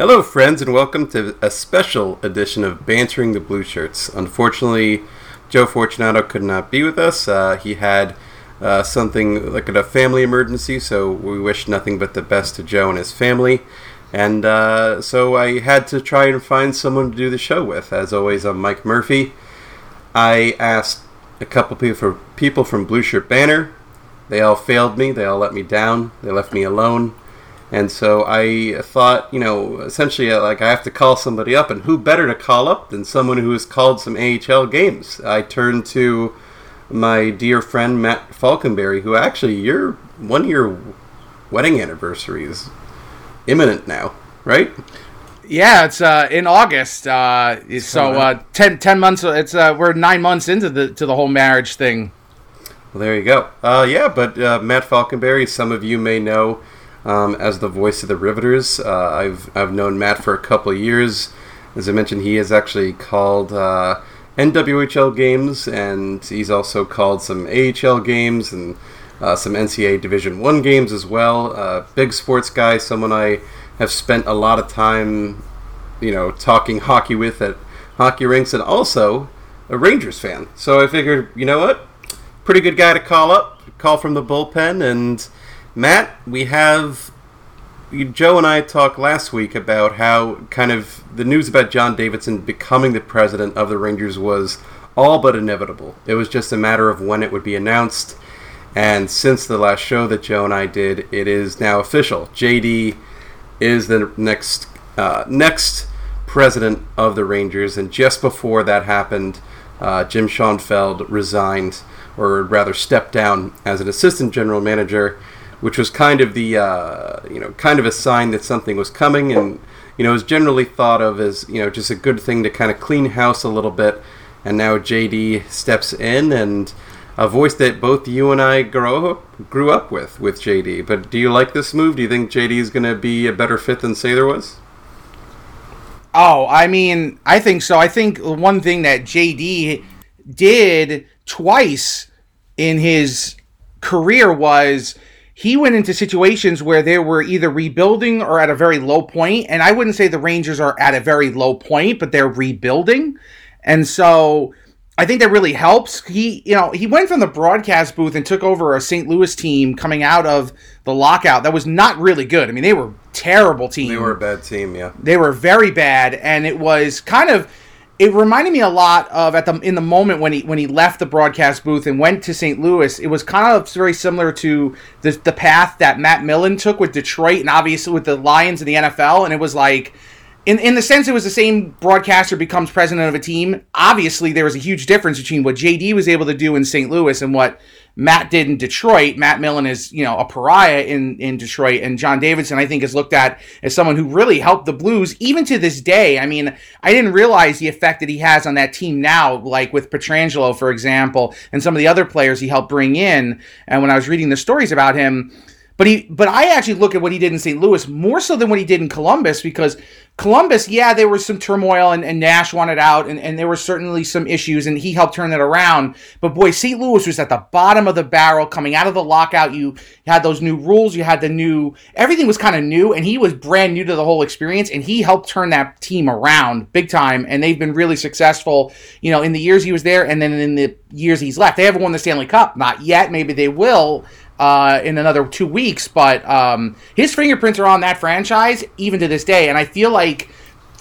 Hello, friends, and welcome to a special edition of Bantering the Blue Shirts. Unfortunately, Joe Fortunato could not be with us. Uh, he had uh, something like a family emergency, so we wish nothing but the best to Joe and his family. And uh, so I had to try and find someone to do the show with. As always, I'm Mike Murphy. I asked a couple people, people from Blue Shirt Banter. They all failed me. They all let me down. They left me alone. And so I thought, you know, essentially, uh, like I have to call somebody up, and who better to call up than someone who has called some AHL games? I turned to my dear friend Matt Falconberry, who actually your one year wedding anniversary is imminent now, right? Yeah, it's uh, in August. Uh, so uh, 10, 10 months. It's uh, we're nine months into the to the whole marriage thing. Well, there you go. Uh, yeah, but uh, Matt Falconberry, some of you may know um, as the voice of the Riveters. Uh, I've I've known Matt for a couple of years. As I mentioned, he has actually called uh, NWHL games, and he's also called some AHL games and uh, some NCAA Division One games as well. Uh, big sports guy, someone I have spent a lot of time, you know, talking hockey with at hockey rinks, and also a Rangers fan. So I figured, you know what, pretty good guy to call up, call from the bullpen, and Matt, we have Joe and I talked last week about how kind of the news about John Davidson becoming the president of the Rangers was all but inevitable. It was just a matter of when it would be announced. And since the last show that Joe and I did, it is now official. JD is the next uh, next president of the Rangers. And just before that happened, uh, Jim Schoenfeld resigned, or rather stepped down as an assistant general manager which was kind of the uh, you know kind of a sign that something was coming, and you know was generally thought of as you know just a good thing to kind of clean house a little bit. And now JD steps in, and a voice that both you and I grow grew up with with JD. But do you like this move? Do you think JD is going to be a better fit than Sather was? Oh, I mean, I think so. I think one thing that JD did twice in his career was he went into situations where they were either rebuilding or at a very low point and i wouldn't say the rangers are at a very low point but they're rebuilding. And so i think that really helps. He you know he went from the broadcast booth and took over a st louis team coming out of the lockout that was not really good. I mean they were terrible team. they were a bad team yeah. They were very bad and it was kind of it reminded me a lot of at the in the moment when he when he left the broadcast booth and went to St. Louis. It was kind of very similar to the the path that Matt Millen took with Detroit and obviously with the Lions in the NFL. And it was like, in in the sense, it was the same broadcaster becomes president of a team. Obviously, there was a huge difference between what JD was able to do in St. Louis and what Matt did in Detroit. Matt Millen is, you know, a pariah in, in Detroit, and John Davidson, I think, is looked at as someone who really helped the Blues even to this day. I mean, I didn't realize the effect that he has on that team now, like with Pietrangelo, for example, and some of the other players he helped bring in. And when I was reading the stories about him, But he, but I actually look at what he did in St. Louis more so than what he did in Columbus because Columbus, yeah, there was some turmoil and, and Nash wanted out and, and there were certainly some issues and he helped turn that around. But boy, St. Louis was at the bottom of the barrel coming out of the lockout. You had those new rules, you had the new, everything was kind of new and he was brand new to the whole experience and he helped turn that team around big time. And they've been really successful, you know, in the years he was there and then in the years he's left. They haven't won the Stanley Cup, not yet. Maybe they will uh, in another two weeks. But um, his fingerprints are on that franchise even to this day, and I feel like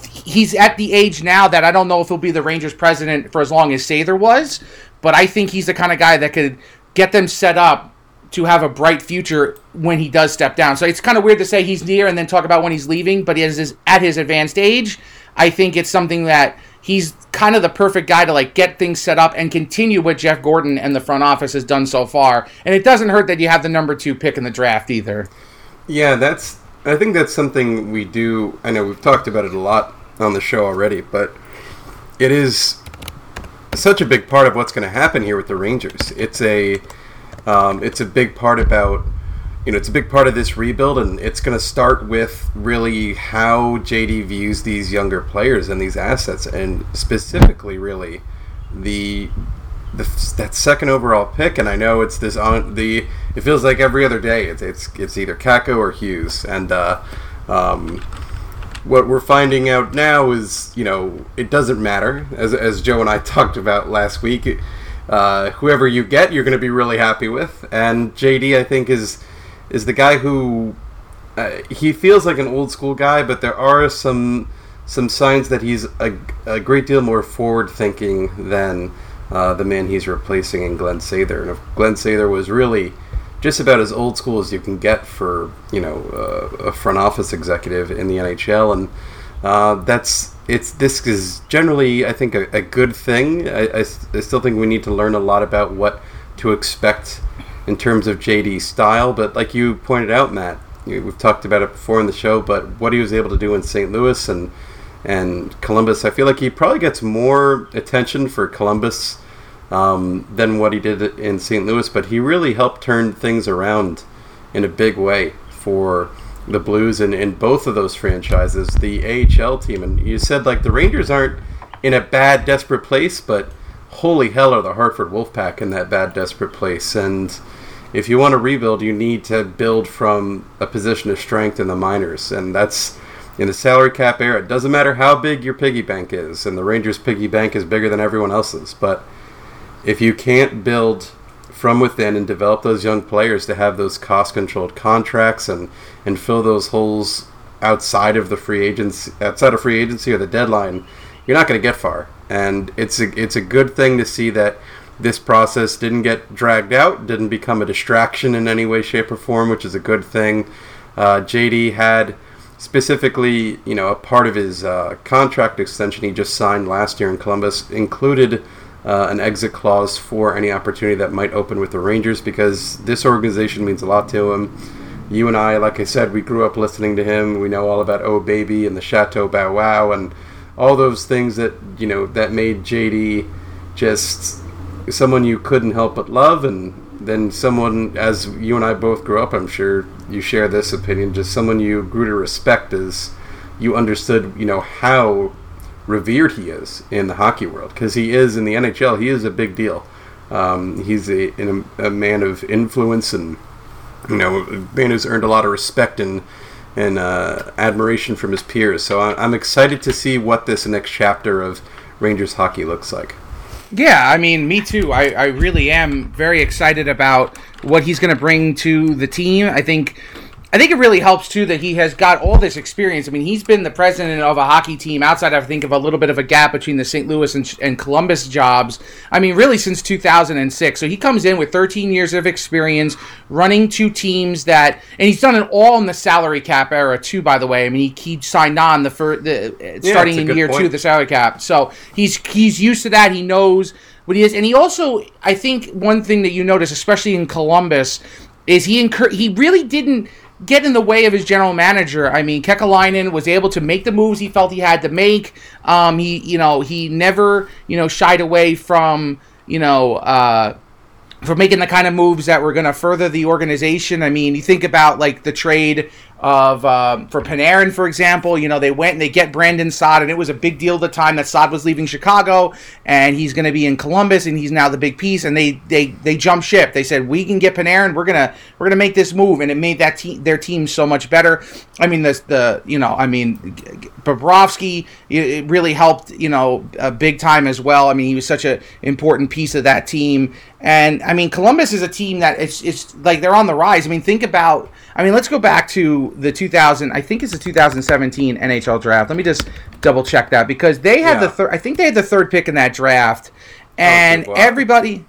he's at the age now that I don't know if he'll be the Rangers president for as long as Sather was, but I think he's the kind of guy that could get them set up to have a bright future when he does step down. So it's kind of weird to say he's near and then talk about when he's leaving, but he is at his advanced age. I think it's something that he's kind of the perfect guy to like get things set up and continue what Jeff Gorton and the front office has done so far. And it doesn't hurt that you have the number two pick in the draft either. Yeah, that's. I think that's something we do. I know we've talked about it a lot on the show already, but it is such a big part of what's going to happen here with the Rangers. It's a. Um, it's a big part about you know, it's a big part of this rebuild, and it's going to start with really how JD views these younger players and these assets, and specifically, really, the, the that second overall pick. And I know it's this on the. It feels like every other day it's it's, it's either Kakko or Hughes, and uh, um, what we're finding out now is you know it doesn't matter as as Joe and I talked about last week. Uh, whoever you get, you're going to be really happy with, and JD I think is is the guy who uh, he feels like an old school guy, but there are some some signs that he's a, a great deal more forward thinking than uh, the man he's replacing in Glen Sather. And if Glen Sather was really just about as old school as you can get for you know uh, a front office executive in the NHL, and uh, that's it's this is generally I think a, a good thing. I, I, I still think we need to learn a lot about what to expect in terms of JD's style. But like you pointed out, Matt, we've talked about it before in the show. But what he was able to do in St. Louis and and Columbus, I feel like he probably gets more attention for Columbus um, than what he did in St. Louis. But he really helped turn things around in a big way for the Blues and in both of those franchises, the AHL team. And you said like the Rangers aren't in a bad, desperate place, but holy hell are the Hartford Wolfpack in that bad, desperate place. And if you want to rebuild, you need to build from a position of strength in the minors, and that's in the salary cap era. It doesn't matter how big your piggy bank is, and the Rangers' piggy bank is bigger than everyone else's. But if you can't build from within and develop those young players to have those cost-controlled contracts and and fill those holes outside of the free agency, outside of free agency or the deadline, you're not going to get far. And it's a it's a good thing to see that this process didn't get dragged out, didn't become a distraction in any way, shape, or form, which is a good thing. Uh, JD had specifically, you know, a part of his uh, contract extension he just signed last year in Columbus included uh, an exit clause for any opportunity that might open with the Rangers because this organization means a lot to him. You and I, like I said, we grew up listening to him. We know all about Oh Baby and the Chateau Bow Wow and all those things that you know that made JD just someone you couldn't help but love, and then someone, as you and I both grew up, I'm sure you share this opinion, just someone you grew to respect as you understood, you know, how revered he is in the hockey world because he is in the NHL. He is a big deal. Um, he's a, a, man of influence and you know, a man who's earned a lot of respect and and uh, admiration from his peers. So I'm excited to see what this next chapter of Rangers hockey looks like. Yeah, I mean, me too. I, I really am very excited about what he's going to bring to the team. I think I think it really helps too that he has got all this experience. I mean, he's been the president of a hockey team outside, I think, of a little bit of a gap between the St. Louis and, and, Columbus jobs. I mean, really since 2006. So he comes in with 13 years of experience running two teams that, and he's done it all in the salary cap era too. By the way, I mean, he, he signed on the first, the uh, yeah, starting in year point. two the salary cap. So he's he's used to that. He knows what he is, and he also, I think, one thing that you notice, especially in Columbus, is he incur- he really didn't get in the way of his general manager. I mean, Kekalainen was able to make the moves he felt he had to make. Um, he, you know, he never, you know, shied away from, you know, uh, for making the kind of moves that were going to further the organization. I mean, you think about like the trade of um, for Panarin, for example. You know, they went and they get Brandon Saad, and it was a big deal at the time that Saad was leaving Chicago, and he's going to be in Columbus, and he's now the big piece. And they they they jumped ship. They said we can get Panarin. We're gonna we're gonna make this move, and it made that team their team so much better. I mean, the the you know, I mean, Bobrovsky it really helped. You know, uh, big time as well. I mean, he was such an important piece of that team. And I mean, Columbus is a team that it's it's like they're on the rise. I mean, think about. I mean, let's go back to the 2000. I think it's the 2017 NHL draft. Let me just double check that because they had Yeah. the third. I think they had the third pick in that draft, and Dubois. everybody.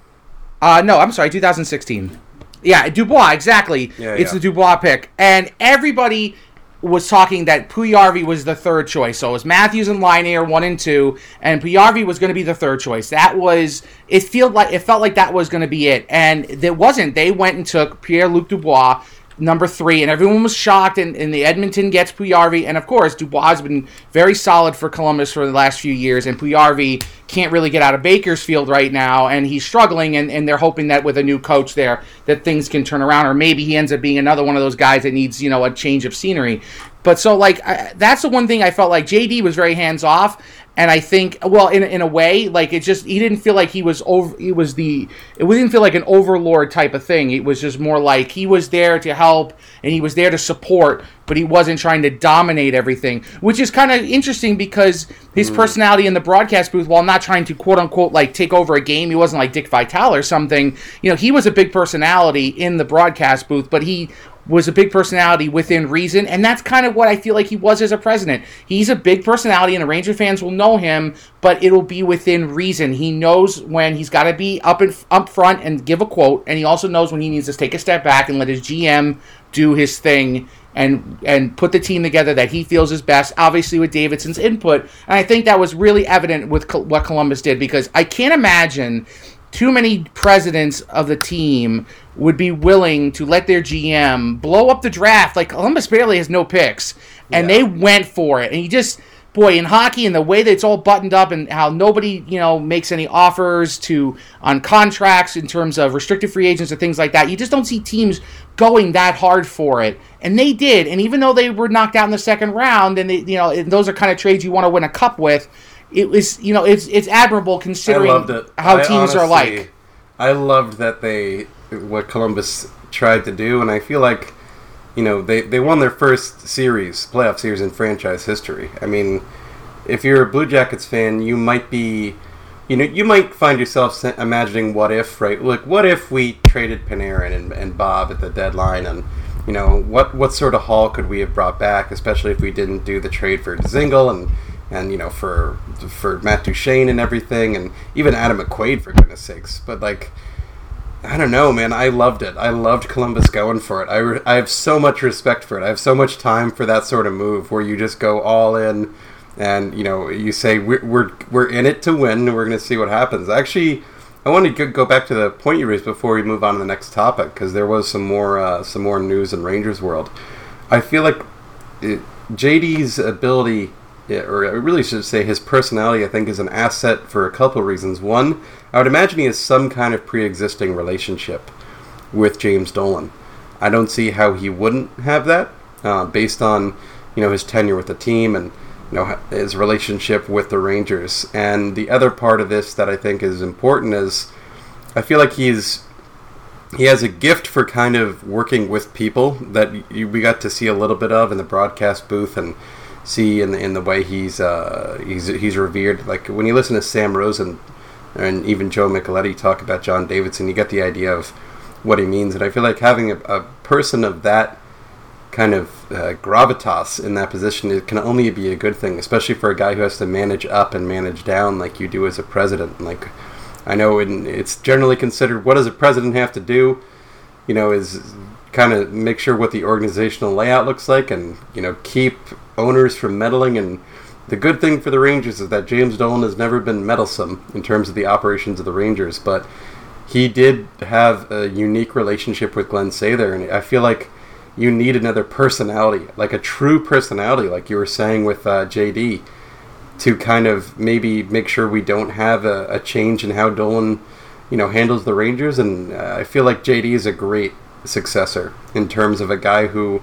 Uh, no, I'm sorry, 2016. Yeah, Dubois, exactly. Yeah, it's yeah. the Dubois pick, and everybody was talking that Puljujarvi was the third choice. So it was Matthews and Laine one and two, and Puljujarvi was going to be the third choice. That was it. Felt like it felt like that was going to be it, and it wasn't. They went and took Pierre Luc Dubois. Number three, and everyone was shocked. And, and the Edmonton gets Puljujarvi, and of course Dubois has been very solid for Columbus for the last few years. And Puljujarvi can't really get out of Bakersfield right now, and he's struggling. And, and they're hoping that with a new coach there, that things can turn around, or maybe he ends up being another one of those guys that needs you know a change of scenery. But so like I, that's the one thing I felt like JD was very hands off, and I think well in in a way like it just he didn't feel like he was over he was the it didn't feel like an overlord type of thing. It was just more like he was there to help and he was there to support, but he wasn't trying to dominate everything, which is kind of interesting because his mm. personality in the broadcast booth, while not trying to quote unquote like take over a game, he wasn't like Dick Vitale or something. You know, he was a big personality in the broadcast booth, but he was a big personality within reason, and that's kind of what I feel like he was as a president. He's a big personality, and the Ranger fans will know him, but it'll be within reason. He knows when he's got to be up in, up front and give a quote, and he also knows when he needs to take a step back and let his GM do his thing and and put the team together that he feels is best. Obviously, with Davidson's input, and I think that was really evident with Col- what Columbus did because I can't imagine too many presidents of the team would be willing to let their GM blow up the draft. Like Columbus barely has no picks, and Yeah. they went for it. And you just, boy, in hockey and the way that it's all buttoned up and how nobody, you know, makes any offers to on contracts in terms of restricted free agents or things like that. You just don't see teams going that hard for it, and they did. And even though they were knocked out in the second round, and they, you know, and those are kind of trades you want to win a cup with. It was, you know, it's it's admirable considering it. how I teams are like. I loved that they what Columbus tried to do, and I feel like you know they they won their first series, playoff series in franchise history. I mean, if you're a Blue Jackets fan, you might be. You know, you might find yourself imagining what if, right? Like, what if we traded Panarin and, and Bob at the deadline, and you know, what what sort of haul could we have brought back, especially if we didn't do the trade for Dzingel and and you know for for Matt Duchene and everything, and even Adam McQuaid for goodness sakes. But like, I don't know, man. I loved it. I loved Columbus going for it. I, re- I have so much respect for it. I have so much time for that sort of move where you just go all in, and you know you say we're we're, we're in it to win. and We're going to see what happens. Actually. I want to go- back to the point you raised before we move on to the next topic because there was some more uh, some more news in Rangers world. I feel like it, JD's ability, yeah, or I really should say his personality, I think is an asset for a couple reasons. One, I would imagine he has some kind of pre-existing relationship with James Dolan. I don't see how he wouldn't have that, uh, based on you know his tenure with the team and you know his relationship with the Rangers. And the other part of this that I think is important is I feel like he's he has a gift for kind of working with people that we got to see a little bit of in the broadcast booth and see in the, in the way he's uh, he's he's revered. Like when you listen to Sam Rosen and even Joe Micheletti talk about John Davidson, you get the idea of what he means. And I feel like having a, a person of that kind of uh, gravitas in that position it can only be a good thing, especially for a guy who has to manage up and manage down like you do as a president. Like I know in, it's generally considered what does a president have to do? You know, is kind of make sure what the organizational layout looks like and you know keep owners from meddling. And the good thing for the Rangers is that James Dolan has never been meddlesome in terms of the operations of the Rangers, but he did have a unique relationship with Glen Sather, and I feel like you need another personality, like a true personality, like you were saying with uh, JD, to kind of maybe make sure we don't have a, a change in how Dolan you know, handles the Rangers, and uh, I feel like JD is a great successor in terms of a guy who,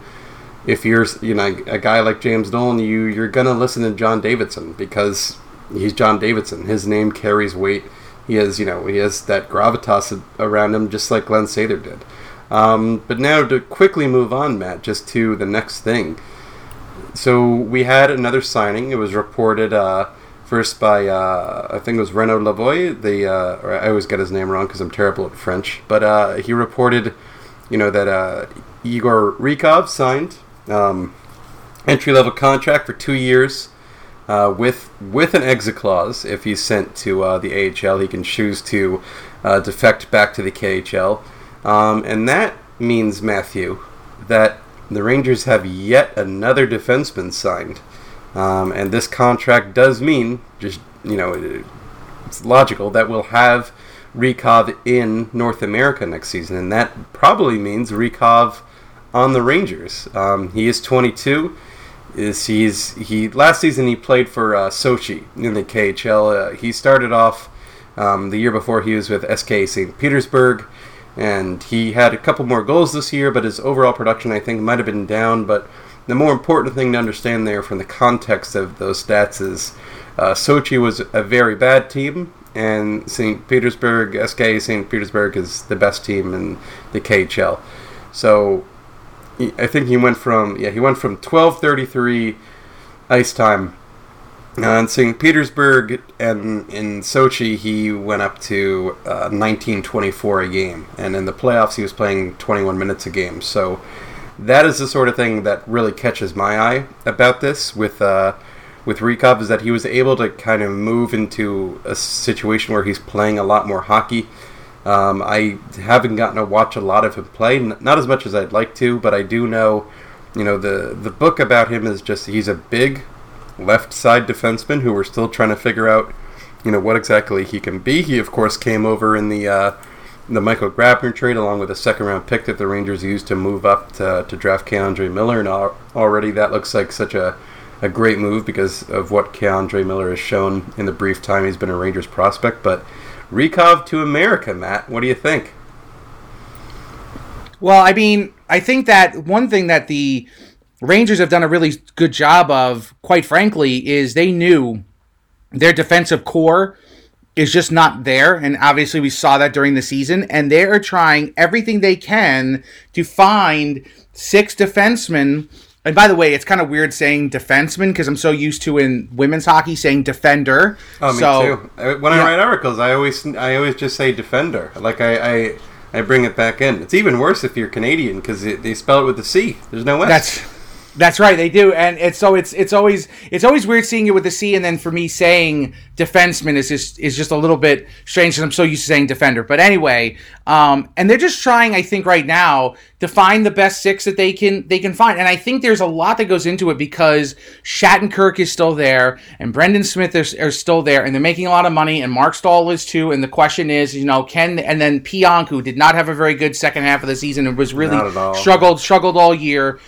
if you're you know a guy like James Dolan, you you're gonna listen to John Davidson because he's John Davidson. His name carries weight. He has you know he has that gravitas around him, just like Glen Sather did. Um, but now to quickly move on, Matt, just to the next thing. So we had another signing. It was reported uh, first by uh, I think it was Renaud Lavoie. The uh, I always get his name wrong because I'm terrible at French. But uh, he reported, you know, that uh, Igor Rykov signed um, entry level contract for two years. Uh, with with an exit clause, if he's sent to the AHL, he can choose to defect back to the KHL. Um, and that means, Matthew, that the Rangers have yet another defenseman signed. Um, and this contract does mean, just, you know, it's logical that we'll have Rykov in North America next season. And that probably means Rykov on the Rangers. Um, he is 22. Is he's he last season he played for uh, Sochi in the KHL. Uh, he started off um, the year before he was with SKA St. Petersburg and he had a couple more goals this year, but his overall production I think might have been down. But the more important thing to understand there from the context of those stats is uh, Sochi was a very bad team, and St. Petersburg, SKA St. Petersburg is the best team in the KHL. So I think he went from yeah he went from 1233 ice time uh, in St. Petersburg and in Sochi, he went up to uh, 1924 a game, and in the playoffs, he was playing 21 minutes a game. So that is the sort of thing that really catches my eye about this with uh, with Rykov is that he was able to kind of move into a situation where he's playing a lot more hockey. Um, I haven't gotten to watch a lot of him play, not as much as I'd like to, but I do know, you know, the the book about him is just he's a big left side defenseman who we're still trying to figure out, you know, what exactly he can be. He, of course, came over in the uh, the Michael Grabner trade along with a second round pick that the Rangers used to move up to, to draft K'Andre Miller, and already that looks like such a a great move because of what K'Andre Miller has shown in the brief time he's been a Rangers prospect. But Rykov to America, Matt, what do you think? Well, I mean, I think that one thing that the Rangers have done a really good job of, quite frankly, is they knew their defensive core is just not there. And obviously, we saw that during the season. And they are trying everything they can to find six defensemen. And by the way, it's kind of weird saying defenseman because I'm so used to in women's hockey saying defender. Oh, me so, too. Uh, when yeah. I write articles, I always I always just say defender. Like I, I I bring it back in. It's even worse if you're Canadian because they spell it with the C. There's no S. That's that's right, they do, and it's so it's it's always it's always weird seeing it with the C, and then for me saying defenseman is just is just a little bit strange because I'm so used to saying defender. But anyway, um, and they're just trying, I think, right now to find the best six that they can they can find, and I think there's a lot that goes into it because Shattenkirk is still there, and Brendan Smith is, are still there, and they're making a lot of money, and Mark Staal is too, and the question is, you know, can and then Pionk, who did not have a very good second half of the season and was really struggled struggled all year.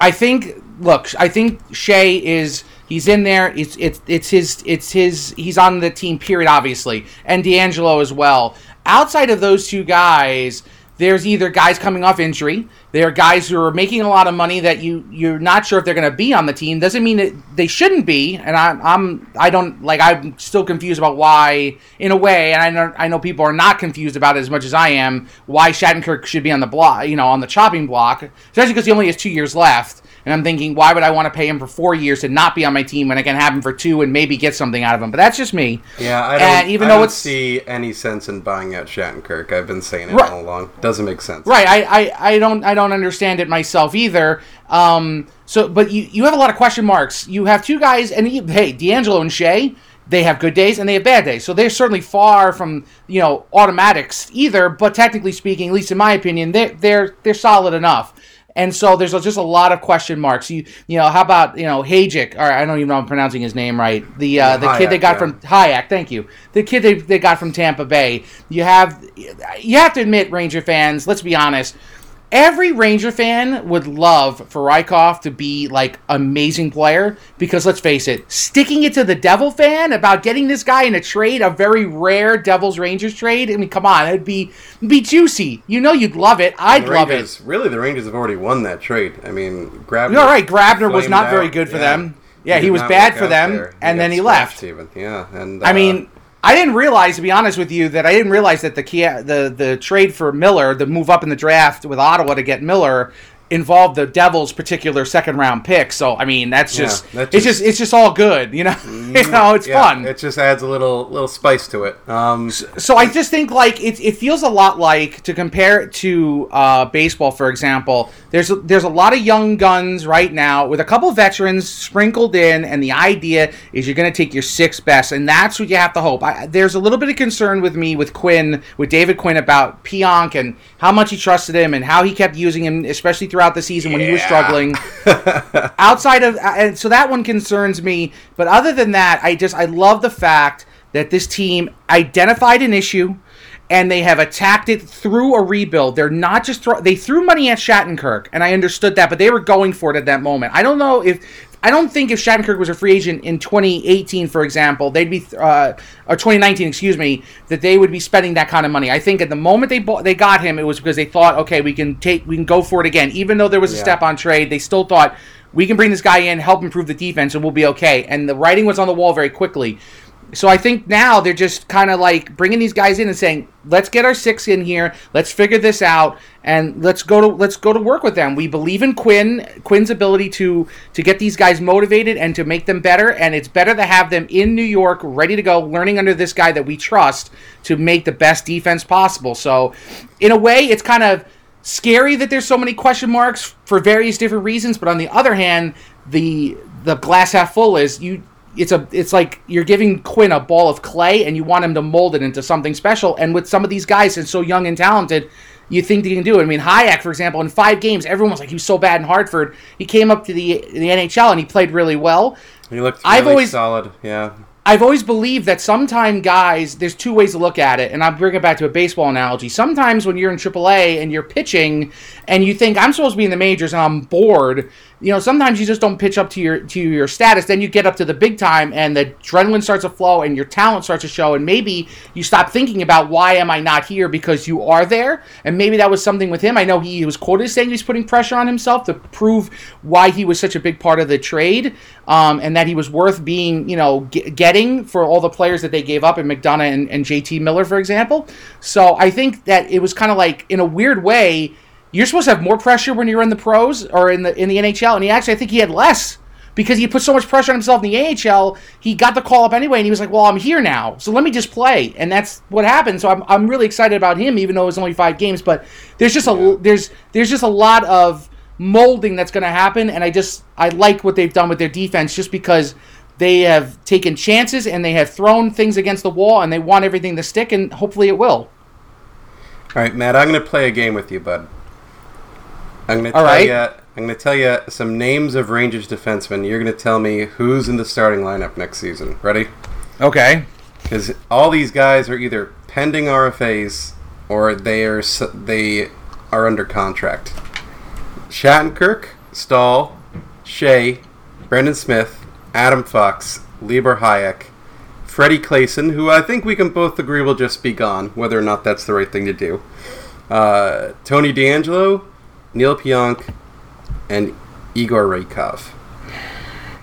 I think. Look, I think Skjei is. He's in there. It's it's it's his it's his. He's on the team. Period. Obviously, and D'Angelo as well. Outside of those two guys, there's either guys coming off injury. There are guys who are making a lot of money that you you're not sure if they're going to be on the team. Doesn't mean that they shouldn't be. And I, I'm I don't like I'm still confused about why, in a way, and I know I know people are not confused about it as much as I am. Why Shattenkirk should be on the block, you know, on the chopping block, especially because he only has two years left. And I'm thinking, why would I want to pay him for four years to not be on my team when I can have him for two and maybe get something out of him? But that's just me. Yeah, I don't, and even I though don't see any sense in buying out Shattenkirk. I've been saying it right. all along. Doesn't make sense. Right. I, I, I don't I don't understand it myself either. Um. So, but you you have a lot of question marks. You have two guys, and you, hey, D'Angelo and Skjei they have good days and they have bad days. So they're certainly far from you know automatics either. But technically speaking, at least in my opinion, they're they're they're solid enough. And so there's just a lot of question marks. You you know, how about you know Hajek? Or I don't even know I'm pronouncing his name right. The uh, the Hajek, kid they got yeah. from Hajek. Thank you. The kid they, they got from Tampa Bay. You have you have to admit, Ranger fans. Let's be honest. Every Ranger fan would love for Rykov to be like amazing player because let's face it, sticking it to the Devil fan about getting this guy in a trade, a very rare Devils Rangers trade. I mean, come on, it'd be it'd be juicy. You know, you'd love it. I'd love Rangers, it. Really, the Rangers have already won that trade. I mean, Grabner. You're right. Grabner was not very good for Yeah. them. Yeah, he, did was bad for them, there. and got then he left. Even yeah, and I uh, mean, I didn't realize, to be honest with you, that I didn't realize that the Kia, the the trade for Miller, the move up in the draft with Ottawa to get Miller, involved the Devils' particular second round pick. So I mean, that's Yeah, just it's just- just it's just all good, you know. you know, it's yeah, fun. It just adds a little little spice to it. Um, so I just think like it, it feels a lot like to compare it to uh, baseball, for example. There's a, there's a lot of young guns right now with a couple veterans sprinkled in, and the idea is you're going to take your six best, and that's what you have to hope. I, there's a little bit of concern with me with Quinn, with David Quinn about Pionk and how much he trusted him and how he kept using him, especially throughout the season when he was struggling. Outside of uh, and so that one concerns me but other than that i just i love the fact that this team identified an issue and they have attacked it through a rebuild. They're not just throw they threw money at shattenkirk and i understood that but they were going for it at that moment. I don't know if I don't think if Shattenkirk was a free agent in 2018, for example, they'd be uh, or 2019, excuse me, that they would be spending that kind of money. I think at the moment they bought, they got him, it was because they thought, okay, we can take, we can go for it again. Even though there was a Yeah. step on trade, they still thought we can bring this guy in, help improve the defense, and we'll be okay. And the writing was on the wall very quickly. So I think now they're just kind of like bringing these guys in and saying, "Let's get our six in here. Let's figure this out, and let's go to let's go to work with them. We believe in Quinn Quinn's ability to to get these guys motivated and to make them better. And it's better to have them in New York, ready to go, learning under this guy that we trust to make the best defense possible. So, in a way, it's kind of scary that there's so many question marks for various different reasons. But on the other hand, the the glass half full is you it's a it's like you're giving Quinn a ball of clay and you want him to mold it into something special. And with some of these guys and so young and talented, you think they can do it. I mean, Hajek, for example, in five games, everyone was like he was so bad in Hartford. He came up to the the NHL and he played really well. he looked I've always- solid. Yeah, I've always believed that sometimes guys, there's two ways to look at it, and I'll bring it back to a baseball analogy. Sometimes when you're in AAA and you're pitching, and you think I'm supposed to be in the majors and I'm bored, you know, sometimes you just don't pitch up to your to your status. Then you get up to the big time, and the adrenaline starts to flow, and your talent starts to show, and maybe you stop thinking about why am I not here because you are there, and maybe that was something with him. I know he was quoted as saying he's putting pressure on himself to prove why he was such a big part of the trade, um, and that he was worth being, you know, ge- getting for all the players that they gave up in McDonagh and, and JT Miller, for example. So I think that it was kind of like, in a weird way, you're supposed to have more pressure when you're in the pros or in the in the NHL, and he actually, I think he had less because he put so much pressure on himself in the AHL. He got the call up anyway, and he was like, "Well, I'm here now, so let me just play." And that's what happened. So I'm, I'm really excited about him, even though it was only five games. But there's just a there's there's just a lot of molding that's going to happen, and I just I like what they've done with their defense, just because they have taken chances and they have thrown things against the wall, and they want everything to stick, and hopefully it will. All right, Matt. I'm going to play a game with you, bud. I'm going to All tell right. you. I'm going to tell you some names of Rangers defensemen. You're going to tell me who's in the starting lineup next season. Ready? Okay. Because all these guys are either pending RFAs or they are they are under contract. Shattenkirk, Staal, Skjei, Brendan Smith, Adam Fox, Libor Hajek, Freddie Claesson, who I think we can both agree will just be gone, whether or not that's the right thing to do. Uh, Tony D'Angelo, Neal Pionk, and Igor Rykov.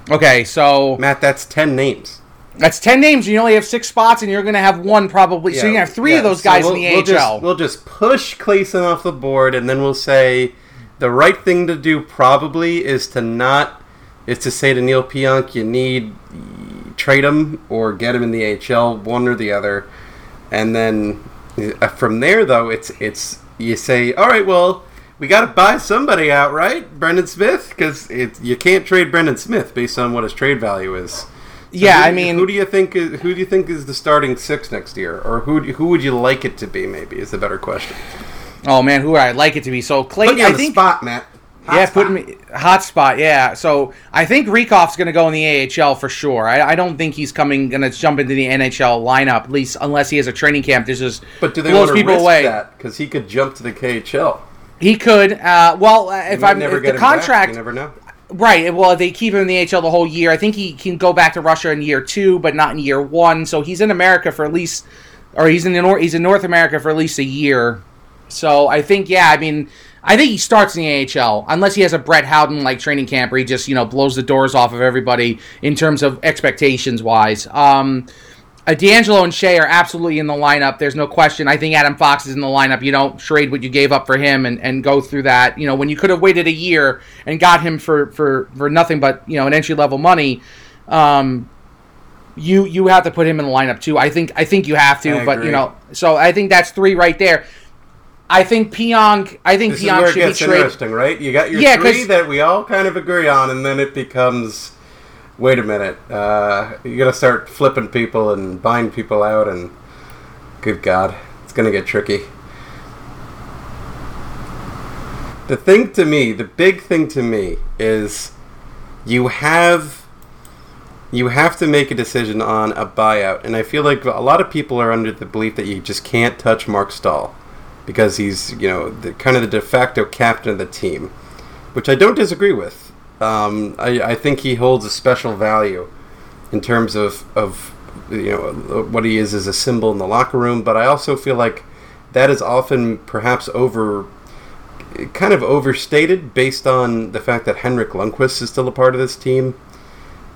Okay, so Matt, that's ten names. that's ten names. You only have six spots, and you're going to have one probably. so you're going to have three yeah, of those so guys we'll- in the we'll AHL. Just, we'll just push Claesson off the board, and then we'll say the right thing to do probably is to not is to say to Neal Pionk, you need trade him or get him in the AHL, one or the other, and then uh, from there though it's it's you say, all right, well. We got to buy somebody out, right? Brendan Smith, because you can't trade Brendan Smith based on what his trade value is. So Yeah, who- I mean- who do you think is who do you think is the starting six next year, or who who would you like it to be? Maybe is the better question. oh man, who would I like it to be? So Clay, Put you I think. spot, Matt. Hot yeah, spot. put me hot spot. Yeah, so I think Rykov's going to go in the AHL for sure. I, I don't think he's coming going to jump into the NHL lineup, at least unless he has a training camp. This is But do they blows want to people risk away. that? Because he could jump to the KHL. He could. Uh, well, uh, if I'm never if the contract, You never know. Right. Well, they keep him in the HL the whole year. I think he can go back to Russia in year two, but not in year one. So he's in America for at least, or he's in the he's in North America for at least a year. So I think, yeah, I mean, I think he starts in the AHL unless he has a Brett Howden like training camp where he just you know blows the doors off of everybody in terms of expectations wise. Um, uh, D'Angelo and Skjei are absolutely in the lineup. There's no question. I think Adam Fox is in the lineup. You don't trade what you gave up for him and, and go through that. You know, when you could have waited a year and got him for, for, for nothing but, you know, an entry level money, um, you you have to put him in the lineup too. I think I think you have to, I but agree. you know, so I think that's three right there. I think Pionk. I think This is where Pionk it should be gets traded. interesting, right? You got your Yeah, three that we all kind of agree on, and then it becomes, wait a minute, uh, you got to start flipping people and buying people out, and good God, it's going to get tricky. The thing to me, the big thing to me, is you have you have to make a decision on a buyout, and I feel like a lot of people are under the belief that you just can't touch Mark Staal because he's you know the, kind of the de facto captain of the team, which I don't disagree with. Um, I, I think he holds a special value in terms of of you know what he is as a symbol in the locker room, but I also feel like that is often perhaps over kind of overstated based on the fact that Henrik Lundqvist is still a part of this team.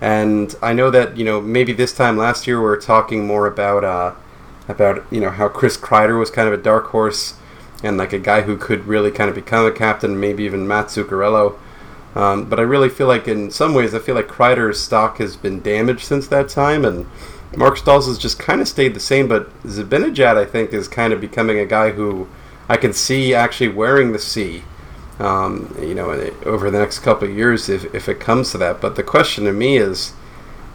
And I know that you know maybe this time last year we were talking more about uh, about you know how Chris Kreider was kind of a dark horse and like a guy who could really kind of become a captain, maybe even Mats Zuccarello. Um, but I really feel like in some ways I feel like Kreider's stock has been damaged since that time, and Mark Staals has just kind of stayed the same. But Zibanejad I think is kind of becoming a guy who I can see actually wearing the C um, you know, over the next couple of years if, if it comes to that. But the question to me is,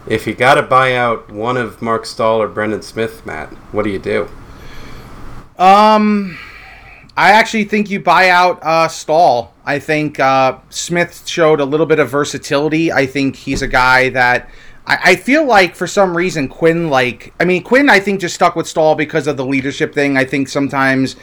if you got to buy out one of Mark Staal or Brendan Smith, Matt, what do you do? Um, I actually think you buy out uh, Staal. I think uh, Smith showed a little bit of versatility. I think he's a guy that I, I feel like for some reason Quinn like I mean Quinn I think just stuck with Staal because of the leadership thing. I think sometimes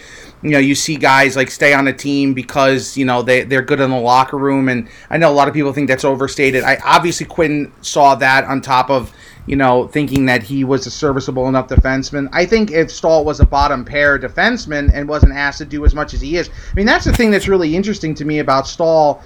you know you see guys like stay on a team because you know they they're good in the locker room and I know a lot of people think that's overstated. I obviously Quinn saw that on top of you know, thinking that he was a serviceable enough defenseman. I think if Staal was a bottom pair defenseman and wasn't asked to do as much as he is, I mean, that's the thing that's really interesting to me about Staal.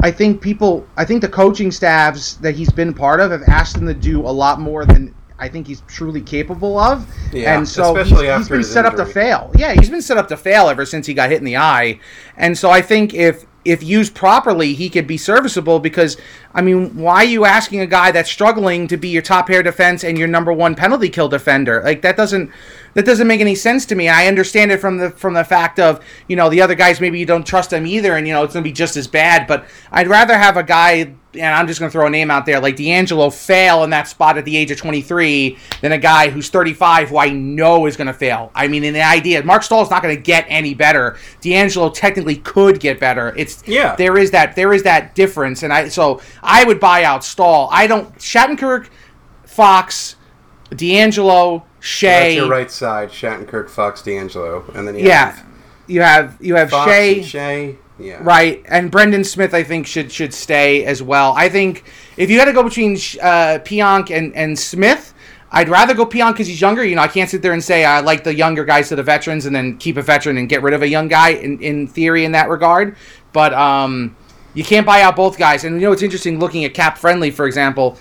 I think people, I think the coaching staffs that he's been part of have asked him to do a lot more than I think he's truly capable of. Yeah, and so he's, he's been set up to fail. Yeah, he's been set up to fail ever since he got hit in the eye. And so I think if if used properly, he could be serviceable because I mean, why are you asking a guy that's struggling to be your top pair defense and your number one penalty kill defender? Like that doesn't that doesn't make any sense to me. I understand it from the from the fact of, you know, the other guys maybe you don't trust them either and you know, it's gonna be just as bad, but I'd rather have a guy and I'm just going to throw a name out there like D'Angelo fail in that spot at the age of 23 than a guy who's 35 who I know is going to fail. I mean, in the idea, Mark Staal is not going to get any better. D'Angelo technically could get better. It's Yeah. there is that there is that difference, and I so I would buy out Staal. I don't Shattenkirk, Fox, D'Angelo, Skjei. Your right side, Shattenkirk, Fox, D'Angelo, and then you Yeah, have you have you have Fox Skjei. Skjei. Yeah, Right, and Brendan Smith, I think should should stay as well. I think if you had to go between uh, Pionk and and Smith, I'd rather go Pionk because he's younger. You know, I can't sit there and say I like the younger guys to the veterans and then keep a veteran and get rid of a young guy. In in theory, in that regard, but um, you can't buy out both guys. And you know, it's interesting looking at cap friendly, for example.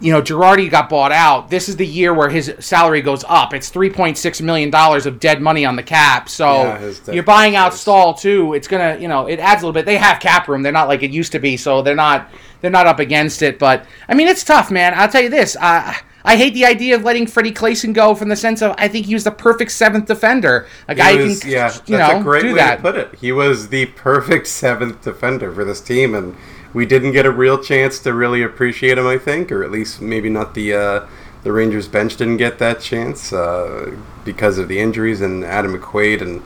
You know, Girardi got bought out. This is the year where his salary goes up. It's three point six million dollars of dead money on the cap. So Yeah, you're buying out Staal too. It's gonna, you know, it adds a little bit. They have cap room. They're not like it used to be, so they're not they're not up against it. But I mean, it's tough, man. I'll tell you this. Uh, I hate the idea of letting Freddie Claesson go from the sense of I think he was the perfect seventh defender, a guy was- can, yeah, that's you know, a great do way that. to put it. He was the perfect seventh defender for this team, and we didn't get a real chance to really appreciate him. I think, or at least maybe not the uh, the Rangers bench didn't get that chance uh, because of the injuries and Adam McQuaid and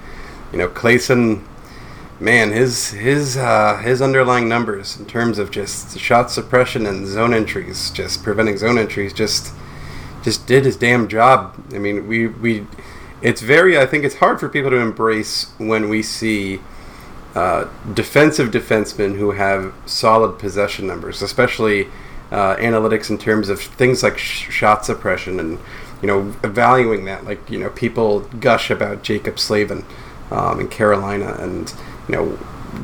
you know Claesson. Man, his his uh, his underlying numbers in terms of just shot suppression and zone entries, just preventing zone entries, just just did his damn job. I mean, we we it's very I think it's hard for people to embrace when we see uh, defensive defensemen who have solid possession numbers, especially uh, analytics in terms of things like sh- shot suppression and you know valuing that. Like you know people gush about Jaccob Slavin um, in Carolina, and you know